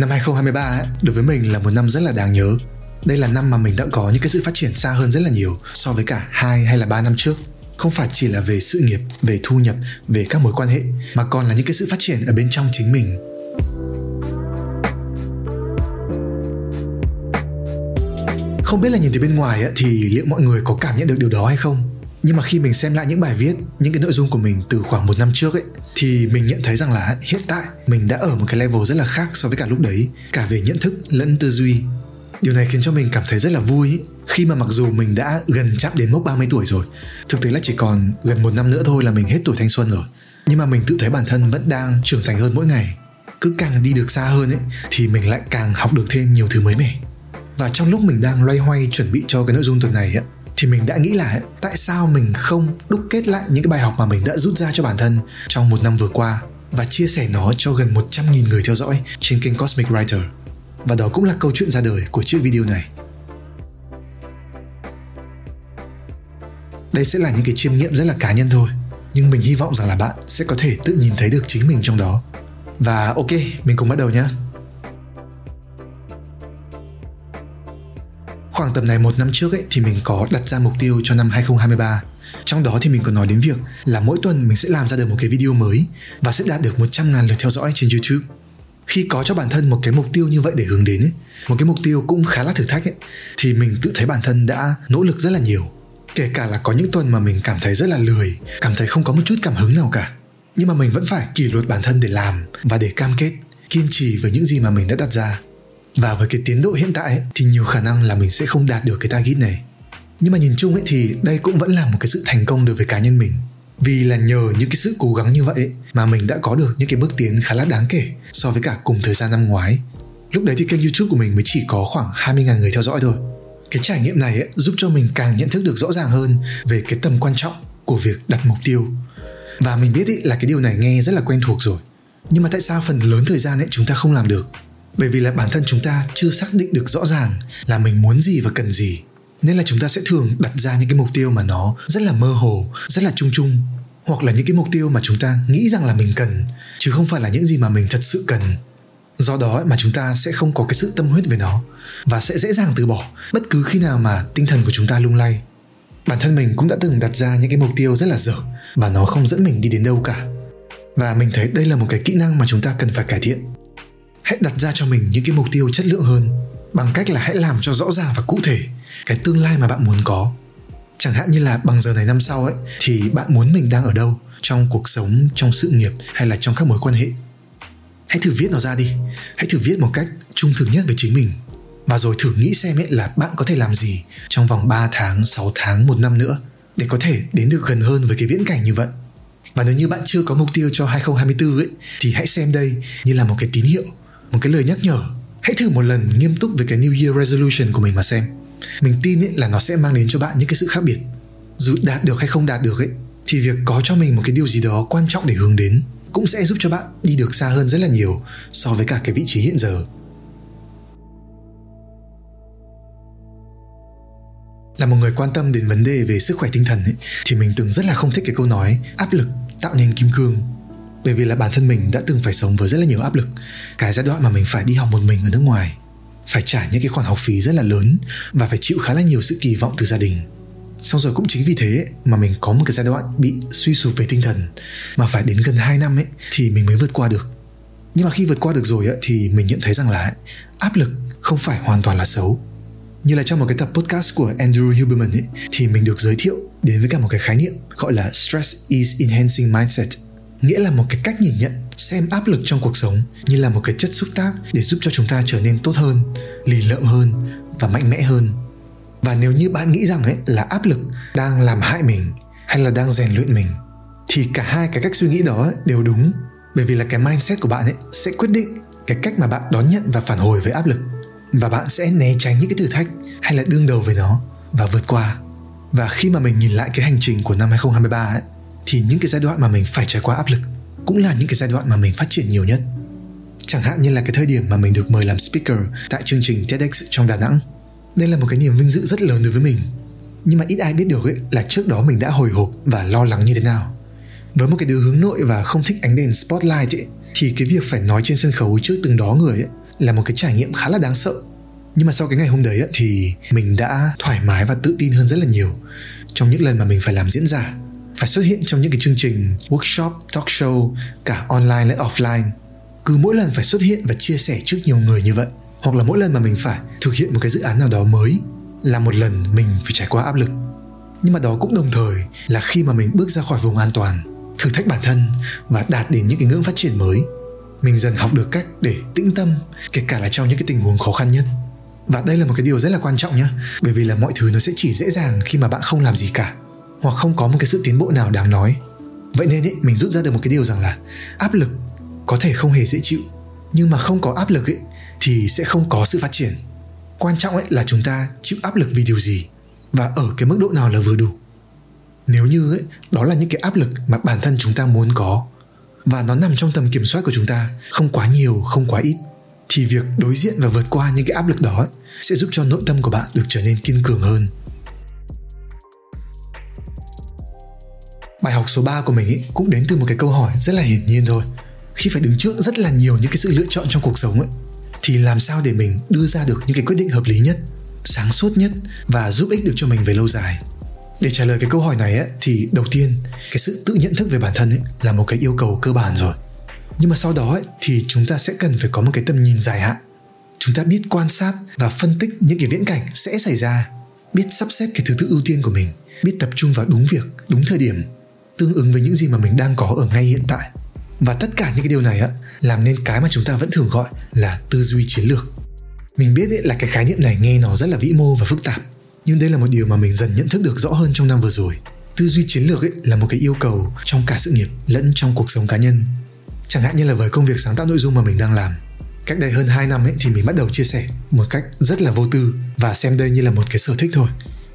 Năm 2023 ấy, đối với mình là một năm rất là đáng nhớ. Đây là năm mà mình đã có những cái sự phát triển xa hơn rất là nhiều so với cả hai hay là ba năm trước. Không phải chỉ là về sự nghiệp, về thu nhập, về các mối quan hệ mà còn là những cái sự phát triển ở bên trong chính mình. Không biết là nhìn từ bên ngoài ấy, thì liệu mọi người có cảm nhận được điều đó hay không? Nhưng mà khi mình xem lại những bài viết những cái nội dung của mình từ khoảng một năm trước ấy thì mình nhận thấy rằng là hiện tại mình đã ở một cái level rất là khác so với cả lúc đấy. Cả về nhận thức lẫn tư duy. Điều này khiến cho mình cảm thấy rất là vui ấy, khi mà mặc dù mình đã gần chạm đến mốc 30 tuổi rồi thực tế là chỉ còn gần một năm nữa thôi là mình hết tuổi thanh xuân rồi. Nhưng mà mình tự thấy bản thân vẫn đang trưởng thành hơn mỗi ngày. Cứ càng đi được xa hơn ấy thì mình lại càng học được thêm nhiều thứ mới mẻ. Và trong lúc mình đang loay hoay chuẩn bị cho cái nội dung tuần này ấy, thì mình đã nghĩ là tại sao mình không đúc kết lại những cái bài học mà mình đã rút ra cho bản thân trong một năm vừa qua và chia sẻ nó cho gần 100.000 người theo dõi trên kênh Cosmic Writer. Và đó cũng là câu chuyện ra đời của chiếc video này. Đây sẽ là những cái chiêm nghiệm rất là cá nhân thôi, nhưng mình hy vọng rằng là bạn sẽ có thể tự nhìn thấy được chính mình trong đó. Và ok, mình cùng bắt đầu nhé. Khoảng tầm này một năm trước ấy thì mình có đặt ra mục tiêu cho năm 2023. Trong đó thì mình có nói đến việc là mỗi tuần mình sẽ làm ra được một cái video mới và sẽ đạt được 100.000 lượt theo dõi trên YouTube. Khi có cho bản thân một cái mục tiêu như vậy để hướng đến ấy, một cái mục tiêu cũng khá là thử thách ấy, thì mình tự thấy bản thân đã nỗ lực rất là nhiều. Kể cả là có những tuần mà mình cảm thấy rất là lười, cảm thấy không có một chút cảm hứng nào cả. Nhưng mà mình vẫn phải kỷ luật bản thân để làm và để cam kết, kiên trì với những gì mà mình đã đặt ra và với cái tiến độ hiện tại ấy, thì nhiều khả năng là mình sẽ không đạt được cái target này. Nhưng mà nhìn chung ấy thì đây cũng vẫn là một cái sự thành công đối với cá nhân mình. Vì là nhờ những cái sự cố gắng như vậy ấy, mà mình đã có được những cái bước tiến khá là đáng kể so với cả cùng thời gian năm ngoái. Lúc đấy thì kênh youtube của mình mới chỉ có khoảng 20.000 người theo dõi thôi. Cái trải nghiệm này ấy, giúp cho mình càng nhận thức được rõ ràng hơn về cái tầm quan trọng của việc đặt mục tiêu. Và mình biết ý, là cái điều này nghe rất là quen thuộc rồi. Nhưng mà tại sao phần lớn thời gian ấy chúng ta không làm được? Bởi vì là bản thân chúng ta chưa xác định được rõ ràng là mình muốn gì và cần gì. Nên là chúng ta sẽ thường đặt ra những cái mục tiêu mà nó rất là mơ hồ, rất là chung chung, hoặc là những cái mục tiêu mà chúng ta nghĩ rằng là mình cần, chứ không phải là những gì mà mình thật sự cần. Do đó mà chúng ta sẽ không có cái sự tâm huyết về nó và sẽ dễ dàng từ bỏ bất cứ khi nào mà tinh thần của chúng ta lung lay. Bản thân mình cũng đã từng đặt ra những cái mục tiêu rất là dở và nó không dẫn mình đi đến đâu cả. Và mình thấy đây là một cái kỹ năng mà chúng ta cần phải cải thiện hãy đặt ra cho mình những cái mục tiêu chất lượng hơn bằng cách là hãy làm cho rõ ràng và cụ thể cái tương lai mà bạn muốn có. Chẳng hạn như là bằng giờ này năm sau ấy thì bạn muốn mình đang ở đâu trong cuộc sống trong sự nghiệp hay là trong các mối quan hệ? Hãy thử viết nó ra đi. Hãy thử viết một cách trung thực nhất với chính mình. Và rồi thử nghĩ xem ấy là bạn có thể làm gì trong vòng 3 tháng, 6 tháng, một năm nữa để có thể đến được gần hơn với cái viễn cảnh như vậy. Và nếu như bạn chưa có mục tiêu cho 2024 ấy thì hãy xem đây như là một cái tín hiệu một cái lời nhắc nhở hãy thử một lần nghiêm túc về cái New Year Resolution của mình mà xem. Mình tin ấy là nó sẽ mang đến cho bạn những cái sự khác biệt. Dù đạt được hay không đạt được ấy thì việc có cho mình một cái điều gì đó quan trọng để hướng đến cũng sẽ giúp cho bạn đi được xa hơn rất là nhiều so với cả cái vị trí hiện giờ. Là một người quan tâm đến vấn đề về sức khỏe tinh thần ấy, thì mình từng rất là không thích cái câu nói áp lực tạo nên kim cương bởi vì là bản thân mình đã từng phải sống với rất là nhiều áp lực. Cái giai đoạn mà mình phải đi học một mình ở nước ngoài phải trả những cái khoản học phí rất là lớn và phải chịu khá là nhiều sự kỳ vọng từ gia đình. Xong rồi cũng chính vì thế mà mình có một cái giai đoạn bị suy sụp về tinh thần mà phải đến gần 2 năm ấy thì mình mới vượt qua được. Nhưng mà khi vượt qua được rồi ấy, thì mình nhận thấy rằng là áp lực không phải hoàn toàn là xấu. Như là trong một cái tập podcast của Andrew Huberman ấy, thì mình được giới thiệu đến với cả một cái khái niệm gọi là stress is enhancing mindset nghĩa là một cái cách nhìn nhận, xem áp lực trong cuộc sống như là một cái chất xúc tác để giúp cho chúng ta trở nên tốt hơn, lì lợm hơn và mạnh mẽ hơn. Và nếu như bạn nghĩ rằng ấy, là áp lực đang làm hại mình hay là đang rèn luyện mình, thì cả hai cái cách suy nghĩ đó đều đúng. Bởi vì là cái mindset của bạn ấy sẽ quyết định cái cách mà bạn đón nhận và phản hồi với áp lực. Và bạn sẽ né tránh những cái thử thách hay là đương đầu với nó và vượt qua. Và khi mà mình nhìn lại cái hành trình của năm 2023 ấy thì những cái giai đoạn mà mình phải trải qua áp lực cũng là những cái giai đoạn mà mình phát triển nhiều nhất. Chẳng hạn như là cái thời điểm mà mình được mời làm speaker tại chương trình TEDx trong Đà Nẵng. Đây là một cái niềm vinh dự rất lớn đối với mình. Nhưng mà ít ai biết được ấy là trước đó mình đã hồi hộp và lo lắng như thế nào. Với một cái đứa hướng nội và không thích ánh đèn spotlight ấy, thì cái việc phải nói trên sân khấu trước từng đó người ấy, là một cái trải nghiệm khá là đáng sợ. Nhưng mà sau cái ngày hôm đấy thì mình đã thoải mái và tự tin hơn rất là nhiều trong những lần mà mình phải làm diễn giả phải xuất hiện trong những cái chương trình workshop, talk show, cả online lẫn offline. Cứ mỗi lần phải xuất hiện và chia sẻ trước nhiều người như vậy, hoặc là mỗi lần mà mình phải thực hiện một cái dự án nào đó mới, là một lần mình phải trải qua áp lực. Nhưng mà đó cũng đồng thời là khi mà mình bước ra khỏi vùng an toàn, thử thách bản thân và đạt đến những cái ngưỡng phát triển mới, mình dần học được cách để tĩnh tâm, kể cả là trong những cái tình huống khó khăn nhất. Và đây là một cái điều rất là quan trọng nhé bởi vì là mọi thứ nó sẽ chỉ dễ dàng khi mà bạn không làm gì cả hoặc không có một cái sự tiến bộ nào đáng nói. Vậy nên ý, mình rút ra được một cái điều rằng là áp lực có thể không hề dễ chịu nhưng mà không có áp lực ý, thì sẽ không có sự phát triển. Quan trọng ấy là chúng ta chịu áp lực vì điều gì và ở cái mức độ nào là vừa đủ. Nếu như ấy, đó là những cái áp lực mà bản thân chúng ta muốn có và nó nằm trong tầm kiểm soát của chúng ta không quá nhiều không quá ít thì việc đối diện và vượt qua những cái áp lực đó ấy, sẽ giúp cho nội tâm của bạn được trở nên kiên cường hơn. Bài học số 3 của mình ấy cũng đến từ một cái câu hỏi rất là hiển nhiên thôi. Khi phải đứng trước rất là nhiều những cái sự lựa chọn trong cuộc sống ấy thì làm sao để mình đưa ra được những cái quyết định hợp lý nhất sáng suốt nhất và giúp ích được cho mình về lâu dài? Để trả lời cái câu hỏi này ấy, thì đầu tiên cái sự tự nhận thức về bản thân ấy là một cái yêu cầu cơ bản rồi. Nhưng mà sau đó ấy, thì chúng ta sẽ cần phải có một cái tầm nhìn dài hạn. Chúng ta biết quan sát và phân tích những cái viễn cảnh sẽ xảy ra biết sắp xếp cái thứ tự ưu tiên của mình biết tập trung vào đúng việc đúng thời điểm tương ứng với những gì mà mình đang có ở ngay hiện tại. Và tất cả những cái điều này á, làm nên cái mà chúng ta vẫn thường gọi là tư duy chiến lược. Mình biết ấy là cái khái niệm này nghe nó rất là vĩ mô và phức tạp, nhưng đây là một điều mà mình dần nhận thức được rõ hơn trong năm vừa rồi. Tư duy chiến lược ấy là một cái yêu cầu trong cả sự nghiệp lẫn trong cuộc sống cá nhân. Chẳng hạn như là với công việc sáng tạo nội dung mà mình đang làm. Cách đây hơn 2 năm ấy thì mình bắt đầu chia sẻ một cách rất là vô tư và xem đây như là một cái sở thích thôi.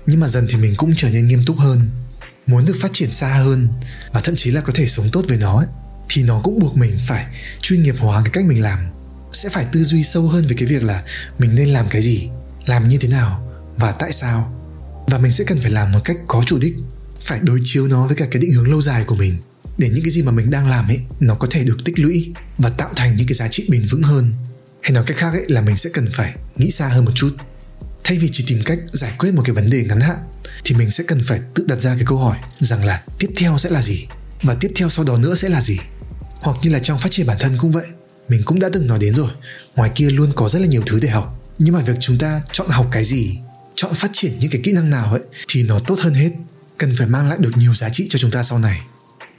Nhưng mà dần thì mình cũng trở nên nghiêm túc hơn muốn được phát triển xa hơn và thậm chí là có thể sống tốt với nó ấy, thì nó cũng buộc mình phải chuyên nghiệp hóa cái cách mình làm. Sẽ phải tư duy sâu hơn về cái việc là mình nên làm cái gì làm như thế nào và tại sao. Và mình sẽ cần phải làm một cách có chủ đích phải đối chiếu nó với cả cái định hướng lâu dài của mình để những cái gì mà mình đang làm ấy nó có thể được tích lũy và tạo thành những cái giá trị bền vững hơn. Hay nói cách khác ấy là mình sẽ cần phải nghĩ xa hơn một chút thay vì chỉ tìm cách giải quyết một cái vấn đề ngắn hạn, thì mình sẽ cần phải tự đặt ra cái câu hỏi rằng là tiếp theo sẽ là gì? Và tiếp theo sau đó nữa sẽ là gì? Hoặc như là trong phát triển bản thân cũng vậy, mình cũng đã từng nói đến rồi, ngoài kia luôn có rất là nhiều thứ để học. Nhưng mà việc chúng ta chọn học cái gì, chọn phát triển những cái kỹ năng nào ấy, thì nó tốt hơn hết. Cần phải mang lại được nhiều giá trị cho chúng ta sau này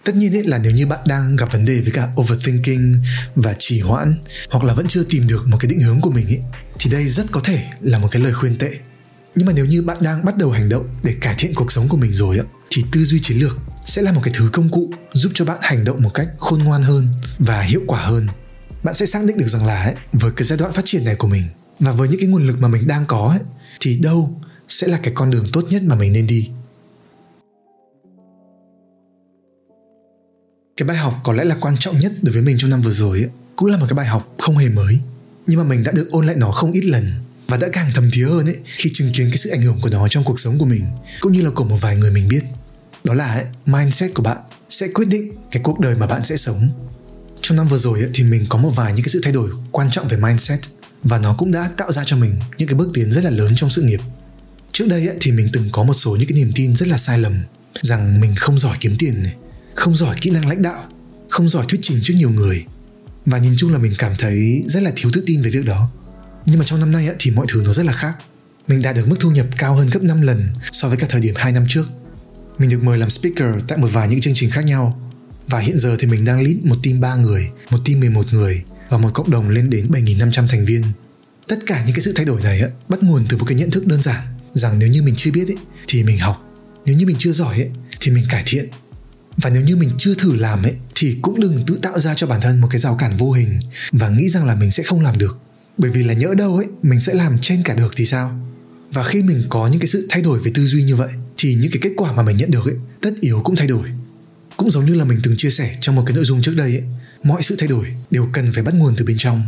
tất nhiên ấy là nếu như bạn đang gặp vấn đề với cả overthinking và trì hoãn hoặc là vẫn chưa tìm được một cái định hướng của mình ấy thì đây rất có thể là một cái lời khuyên tệ. Nhưng mà nếu như bạn đang bắt đầu hành động để cải thiện cuộc sống của mình rồi ấy, thì tư duy chiến lược sẽ là một cái thứ công cụ giúp cho bạn hành động một cách khôn ngoan hơn và hiệu quả hơn. Bạn sẽ xác định được rằng là ấy, với cái giai đoạn phát triển này của mình và với những cái nguồn lực mà mình đang có ấy, thì đâu sẽ là cái con đường tốt nhất mà mình nên đi. Cái bài học có lẽ là quan trọng nhất đối với mình trong năm vừa rồi ấy, cũng là một cái bài học không hề mới. Nhưng mà mình đã được ôn lại nó không ít lần và đã càng thầm thía hơn ấy khi chứng kiến cái sự ảnh hưởng của nó trong cuộc sống của mình cũng như là của một vài người mình biết. Đó là ấy, mindset của bạn sẽ quyết định cái cuộc đời mà bạn sẽ sống. Trong năm vừa rồi ấy, thì mình có một vài những cái sự thay đổi quan trọng về mindset và nó cũng đã tạo ra cho mình những cái bước tiến rất là lớn trong sự nghiệp. Trước đây ấy, thì mình từng có một số những cái niềm tin rất là sai lầm rằng mình không giỏi kiếm tiền này không giỏi kỹ năng lãnh đạo không giỏi thuyết trình trước nhiều người. Và nhìn chung là mình cảm thấy rất là thiếu tự tin về việc đó. Nhưng mà trong năm nay thì mọi thứ nó rất là khác. Mình đạt được mức thu nhập cao hơn gấp 5 lần so với cả thời điểm 2 năm trước. Mình được mời làm speaker tại một vài những chương trình khác nhau. Và hiện giờ thì mình đang lead một team 3 người, một team 11 người và một cộng đồng lên đến 7.500 thành viên. Tất cả những cái sự thay đổi này bắt nguồn từ một cái nhận thức đơn giản rằng nếu như mình chưa biết ấy, thì mình học, nếu như mình chưa giỏi ấy, thì mình cải thiện và nếu như mình chưa thử làm ấy thì cũng đừng tự tạo ra cho bản thân một cái rào cản vô hình và nghĩ rằng là mình sẽ không làm được. Bởi vì là nhỡ đâu ấy mình sẽ làm trên cả được thì sao? Và khi mình có những cái sự thay đổi về tư duy như vậy thì những cái kết quả mà mình nhận được ấy tất yếu cũng thay đổi. Cũng giống như là mình từng chia sẻ trong một cái nội dung trước đây ấy mọi sự thay đổi đều cần phải bắt nguồn từ bên trong.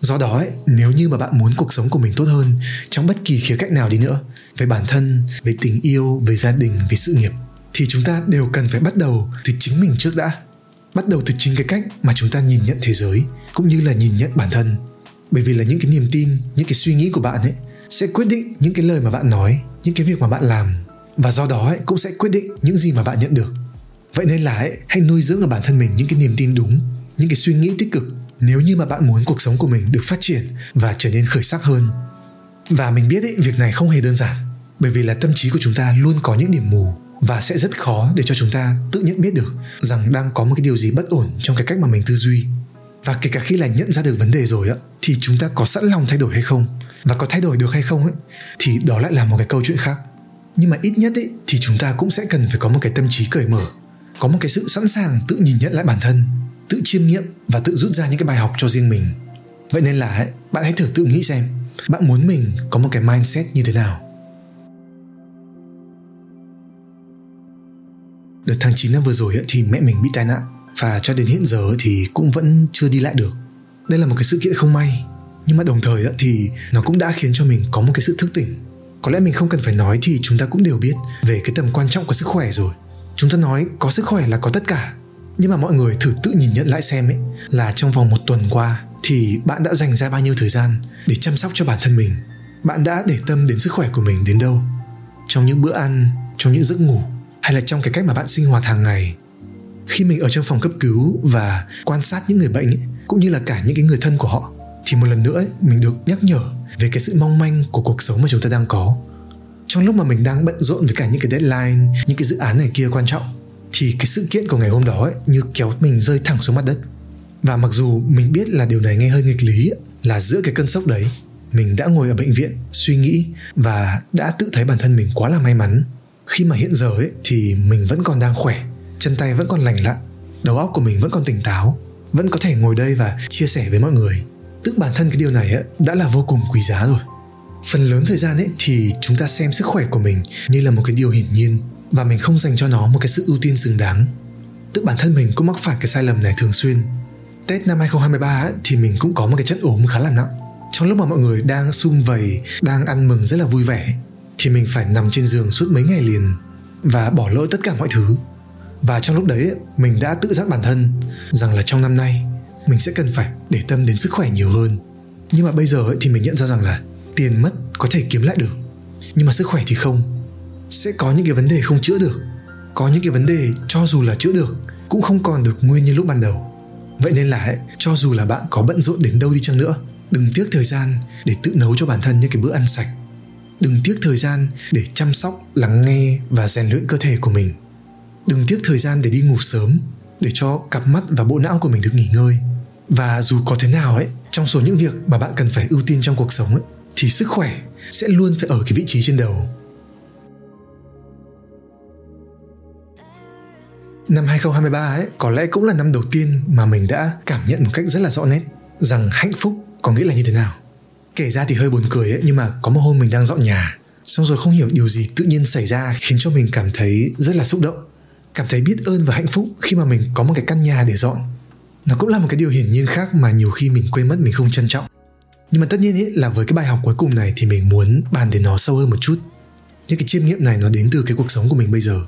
Do đó ấy, nếu như mà bạn muốn cuộc sống của mình tốt hơn trong bất kỳ khía cạnh nào đi nữa về bản thân về tình yêu về gia đình về sự nghiệp thì chúng ta đều cần phải bắt đầu từ chính mình trước đã. Bắt đầu từ chính cái cách mà chúng ta nhìn nhận thế giới cũng như là nhìn nhận bản thân. Bởi vì là những cái niềm tin những cái suy nghĩ của bạn ấy sẽ quyết định những cái lời mà bạn nói những cái việc mà bạn làm. Và do đó ấy, cũng sẽ quyết định những gì mà bạn nhận được. Vậy nên là ấy, hãy nuôi dưỡng ở bản thân mình những cái niềm tin đúng những cái suy nghĩ tích cực nếu như mà bạn muốn cuộc sống của mình được phát triển và trở nên khởi sắc hơn. Và mình biết ấy, việc này không hề đơn giản bởi vì là tâm trí của chúng ta luôn có những điểm mù và sẽ rất khó để cho chúng ta tự nhận biết được rằng đang có một cái điều gì bất ổn trong cái cách mà mình tư duy. Và kể cả khi là nhận ra được vấn đề rồi á thì chúng ta có sẵn lòng thay đổi hay không? Và có thay đổi được hay không ấy thì đó lại là một cái câu chuyện khác. Nhưng mà ít nhất ấy thì chúng ta cũng sẽ cần phải có một cái tâm trí cởi mở có một cái sự sẵn sàng tự nhìn nhận lại bản thân tự chiêm nghiệm và tự rút ra những cái bài học cho riêng mình. Vậy nên là ấy, bạn hãy thử tự nghĩ xem bạn muốn mình có một cái mindset như thế nào? Đợt tháng 9 năm vừa rồi thì mẹ mình bị tai nạn và cho đến hiện giờ thì cũng vẫn chưa đi lại được. Đây là một cái sự kiện không may nhưng mà đồng thời thì nó cũng đã khiến cho mình có một cái sự thức tỉnh. Có lẽ mình không cần phải nói thì chúng ta cũng đều biết về cái tầm quan trọng của sức khỏe rồi. Chúng ta nói có sức khỏe là có tất cả. Nhưng mà mọi người thử tự nhìn nhận lại xem ấy là trong vòng một tuần qua thì bạn đã dành ra bao nhiêu thời gian để chăm sóc cho bản thân mình. Bạn đã để tâm đến sức khỏe của mình đến đâu? Trong những bữa ăn, trong những giấc ngủ hay là trong cái cách mà bạn sinh hoạt hàng ngày? Khi mình ở trong phòng cấp cứu và quan sát những người bệnh ấy, cũng như là cả những cái người thân của họ thì một lần nữa ấy, mình được nhắc nhở về cái sự mong manh của cuộc sống mà chúng ta đang có. Trong lúc mà mình đang bận rộn với cả những cái deadline những cái dự án này kia quan trọng thì cái sự kiện của ngày hôm đó ấy, như kéo mình rơi thẳng xuống mặt đất. Và mặc dù mình biết là điều này nghe hơi nghịch lý là giữa cái cơn sốc đấy mình đã ngồi ở bệnh viện suy nghĩ và đã tự thấy bản thân mình quá là may mắn khi mà hiện giờ ấy thì mình vẫn còn đang khỏe chân tay vẫn còn lành lặn đầu óc của mình vẫn còn tỉnh táo vẫn có thể ngồi đây và chia sẻ với mọi người. Tức bản thân cái điều này ấy, đã là vô cùng quý giá rồi. Phần lớn thời gian ấy thì chúng ta xem sức khỏe của mình như là một cái điều hiển nhiên và mình không dành cho nó một cái sự ưu tiên xứng đáng. Tức bản thân mình cũng mắc phải cái sai lầm này thường xuyên. Tết năm 2023 ấy, thì mình cũng có một cái chất ốm khá là nặng. Trong lúc mà mọi người đang sum vầy đang ăn mừng rất là vui vẻ thì mình phải nằm trên giường suốt mấy ngày liền và bỏ lỡ tất cả mọi thứ. Và trong lúc đấy mình đã tự dắt bản thân rằng là trong năm nay mình sẽ cần phải để tâm đến sức khỏe nhiều hơn. Nhưng mà bây giờ thì mình nhận ra rằng là tiền mất có thể kiếm lại được. Nhưng mà sức khỏe thì không. Sẽ có những cái vấn đề không chữa được. Có những cái vấn đề cho dù là chữa được cũng không còn được nguyên như lúc ban đầu. Vậy nên là ấy, cho dù là bạn có bận rộn đến đâu đi chăng nữa đừng tiếc thời gian để tự nấu cho bản thân những cái bữa ăn sạch đừng tiếc thời gian để chăm sóc, lắng nghe và rèn luyện cơ thể của mình. Đừng tiếc thời gian để đi ngủ sớm để cho cặp mắt và bộ não của mình được nghỉ ngơi. Và dù có thế nào ấy, trong số những việc mà bạn cần phải ưu tiên trong cuộc sống ấy, thì sức khỏe sẽ luôn phải ở cái vị trí trên đầu. Năm 2023 ấy, có lẽ cũng là năm đầu tiên mà mình đã cảm nhận một cách rất là rõ nét rằng hạnh phúc có nghĩa là như thế nào kể ra thì hơi buồn cười ấy, nhưng mà có một hôm mình đang dọn nhà, xong rồi không hiểu điều gì tự nhiên xảy ra khiến cho mình cảm thấy rất là xúc động. Cảm thấy biết ơn và hạnh phúc khi mà mình có một cái căn nhà để dọn. Nó cũng là một cái điều hiển nhiên khác mà nhiều khi mình quên mất mình không trân trọng. Nhưng mà tất nhiên ấy là với cái bài học cuối cùng này thì mình muốn bàn đến nó sâu hơn một chút. Những cái chiêm nghiệm này nó đến từ cái cuộc sống của mình bây giờ.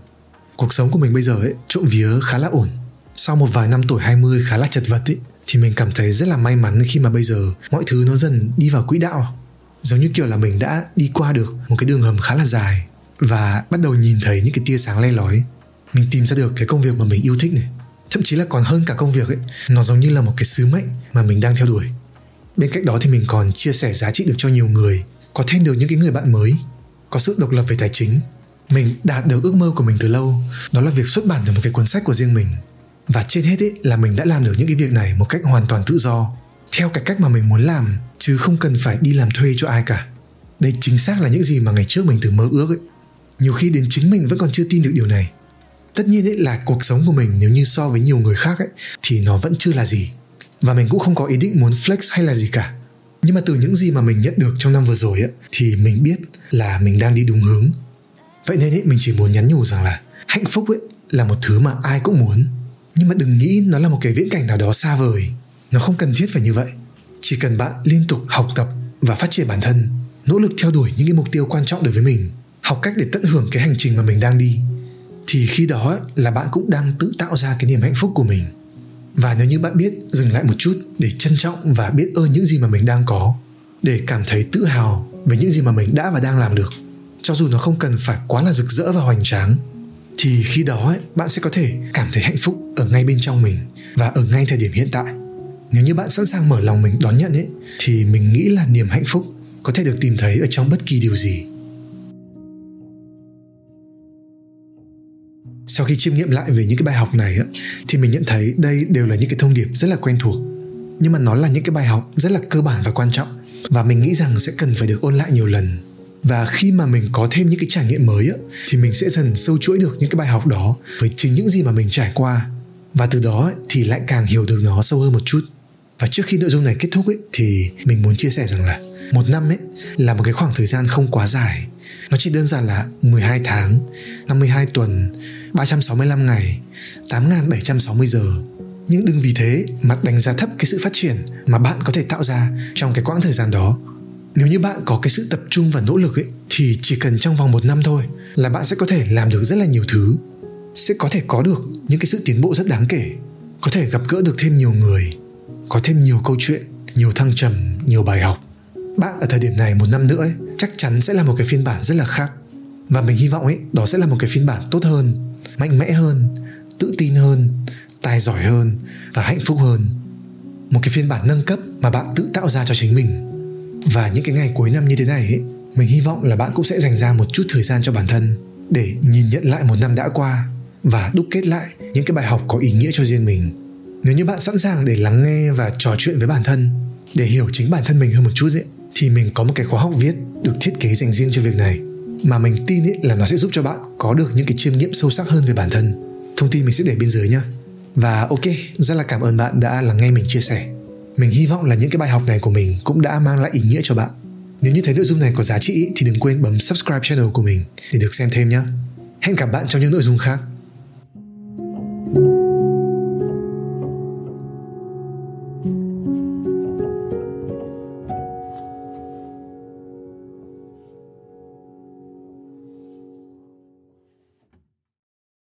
Cuộc sống của mình bây giờ ấy, trộm vía khá là ổn. Sau một vài năm tuổi 20 khá là chật vật ấy thì mình cảm thấy rất là may mắn khi mà bây giờ mọi thứ nó dần đi vào quỹ đạo. Giống như kiểu là mình đã đi qua được một cái đường hầm khá là dài và bắt đầu nhìn thấy những cái tia sáng le lói. Mình tìm ra được cái công việc mà mình yêu thích này. Thậm chí là còn hơn cả công việc ấy. Nó giống như là một cái sứ mệnh mà mình đang theo đuổi. Bên cạnh đó thì mình còn chia sẻ giá trị được cho nhiều người, có thêm được những cái người bạn mới, có sự độc lập về tài chính. Mình đạt được ước mơ của mình từ lâu. Đó là việc xuất bản được một cái cuốn sách của riêng mình và trên hết ấy là mình đã làm được những cái việc này một cách hoàn toàn tự do, theo cái cách mà mình muốn làm, chứ không cần phải đi làm thuê cho ai cả. Đây chính xác là những gì mà ngày trước mình từng mơ ước ấy. Nhiều khi đến chính mình vẫn còn chưa tin được điều này. Tất nhiên ấy là cuộc sống của mình nếu như so với nhiều người khác ấy, thì nó vẫn chưa là gì. Và mình cũng không có ý định muốn flex hay là gì cả. Nhưng mà từ những gì mà mình nhận được trong năm vừa rồi ấy, thì mình biết là mình đang đi đúng hướng. Vậy nên ấy, mình chỉ muốn nhắn nhủ rằng là hạnh phúc ấy là một thứ mà ai cũng muốn nhưng mà đừng nghĩ nó là một cái viễn cảnh nào đó xa vời. Nó không cần thiết phải như vậy. Chỉ cần bạn liên tục học tập và phát triển bản thân, nỗ lực theo đuổi những cái mục tiêu quan trọng đối với mình, học cách để tận hưởng cái hành trình mà mình đang đi, thì khi đó là bạn cũng đang tự tạo ra cái niềm hạnh phúc của mình. Và nếu như bạn biết, dừng lại một chút để trân trọng và biết ơn những gì mà mình đang có, để cảm thấy tự hào về những gì mà mình đã và đang làm được. Cho dù nó không cần phải quá là rực rỡ và hoành tráng thì khi đó ấy, bạn sẽ có thể cảm thấy hạnh phúc ở ngay bên trong mình và ở ngay thời điểm hiện tại. Nếu như bạn sẵn sàng mở lòng mình đón nhận ấy thì mình nghĩ là niềm hạnh phúc có thể được tìm thấy ở trong bất kỳ điều gì. Sau khi chiêm nghiệm lại về những cái bài học này thì mình nhận thấy đây đều là những cái thông điệp rất là quen thuộc. Nhưng mà nó là những cái bài học rất là cơ bản và quan trọng. Và mình nghĩ rằng sẽ cần phải được ôn lại nhiều lần và khi mà mình có thêm những cái trải nghiệm mới thì mình sẽ dần sâu chuỗi được những cái bài học đó với chính những gì mà mình trải qua và từ đó thì lại càng hiểu được nó sâu hơn một chút và trước khi nội dung này kết thúc ấy thì mình muốn chia sẻ rằng là một năm ấy là một cái khoảng thời gian không quá dài nó chỉ đơn giản là 12 tháng, 52 tuần, 365 ngày, 8.760 giờ. Nhưng đừng vì thế mà đánh giá thấp cái sự phát triển mà bạn có thể tạo ra trong cái quãng thời gian đó. Nếu như bạn có cái sự tập trung và nỗ lực ấy, thì chỉ cần trong vòng một năm thôi là bạn sẽ có thể làm được rất là nhiều thứ. Sẽ có thể có được những cái sự tiến bộ rất đáng kể. Có thể gặp gỡ được thêm nhiều người, có thêm nhiều câu chuyện, nhiều thăng trầm, nhiều bài học. Bạn ở thời điểm này một năm nữa ấy, chắc chắn sẽ là một cái phiên bản rất là khác. Và mình hy vọng ấy, đó sẽ là một cái phiên bản tốt hơn mạnh mẽ hơn tự tin hơn tài giỏi hơn và hạnh phúc hơn một cái phiên bản nâng cấp mà bạn tự tạo ra cho chính mình và những cái ngày cuối năm như thế này ấy, mình hy vọng là bạn cũng sẽ dành ra một chút thời gian cho bản thân để nhìn nhận lại một năm đã qua và đúc kết lại những cái bài học có ý nghĩa cho riêng mình. Nếu như bạn sẵn sàng để lắng nghe và trò chuyện với bản thân để hiểu chính bản thân mình hơn một chút ấy, thì mình có một cái khóa học viết được thiết kế dành riêng cho việc này mà mình tin ý là nó sẽ giúp cho bạn có được những cái chiêm nghiệm sâu sắc hơn về bản thân. Thông tin mình sẽ để bên dưới nhé và ok rất là cảm ơn bạn đã lắng nghe mình chia sẻ mình hy vọng là những cái bài học này của mình cũng đã mang lại ý nghĩa cho bạn. Nếu như thấy nội dung này có giá trị thì đừng quên bấm subscribe channel của mình để được xem thêm nhé hẹn gặp bạn trong những nội dung khác.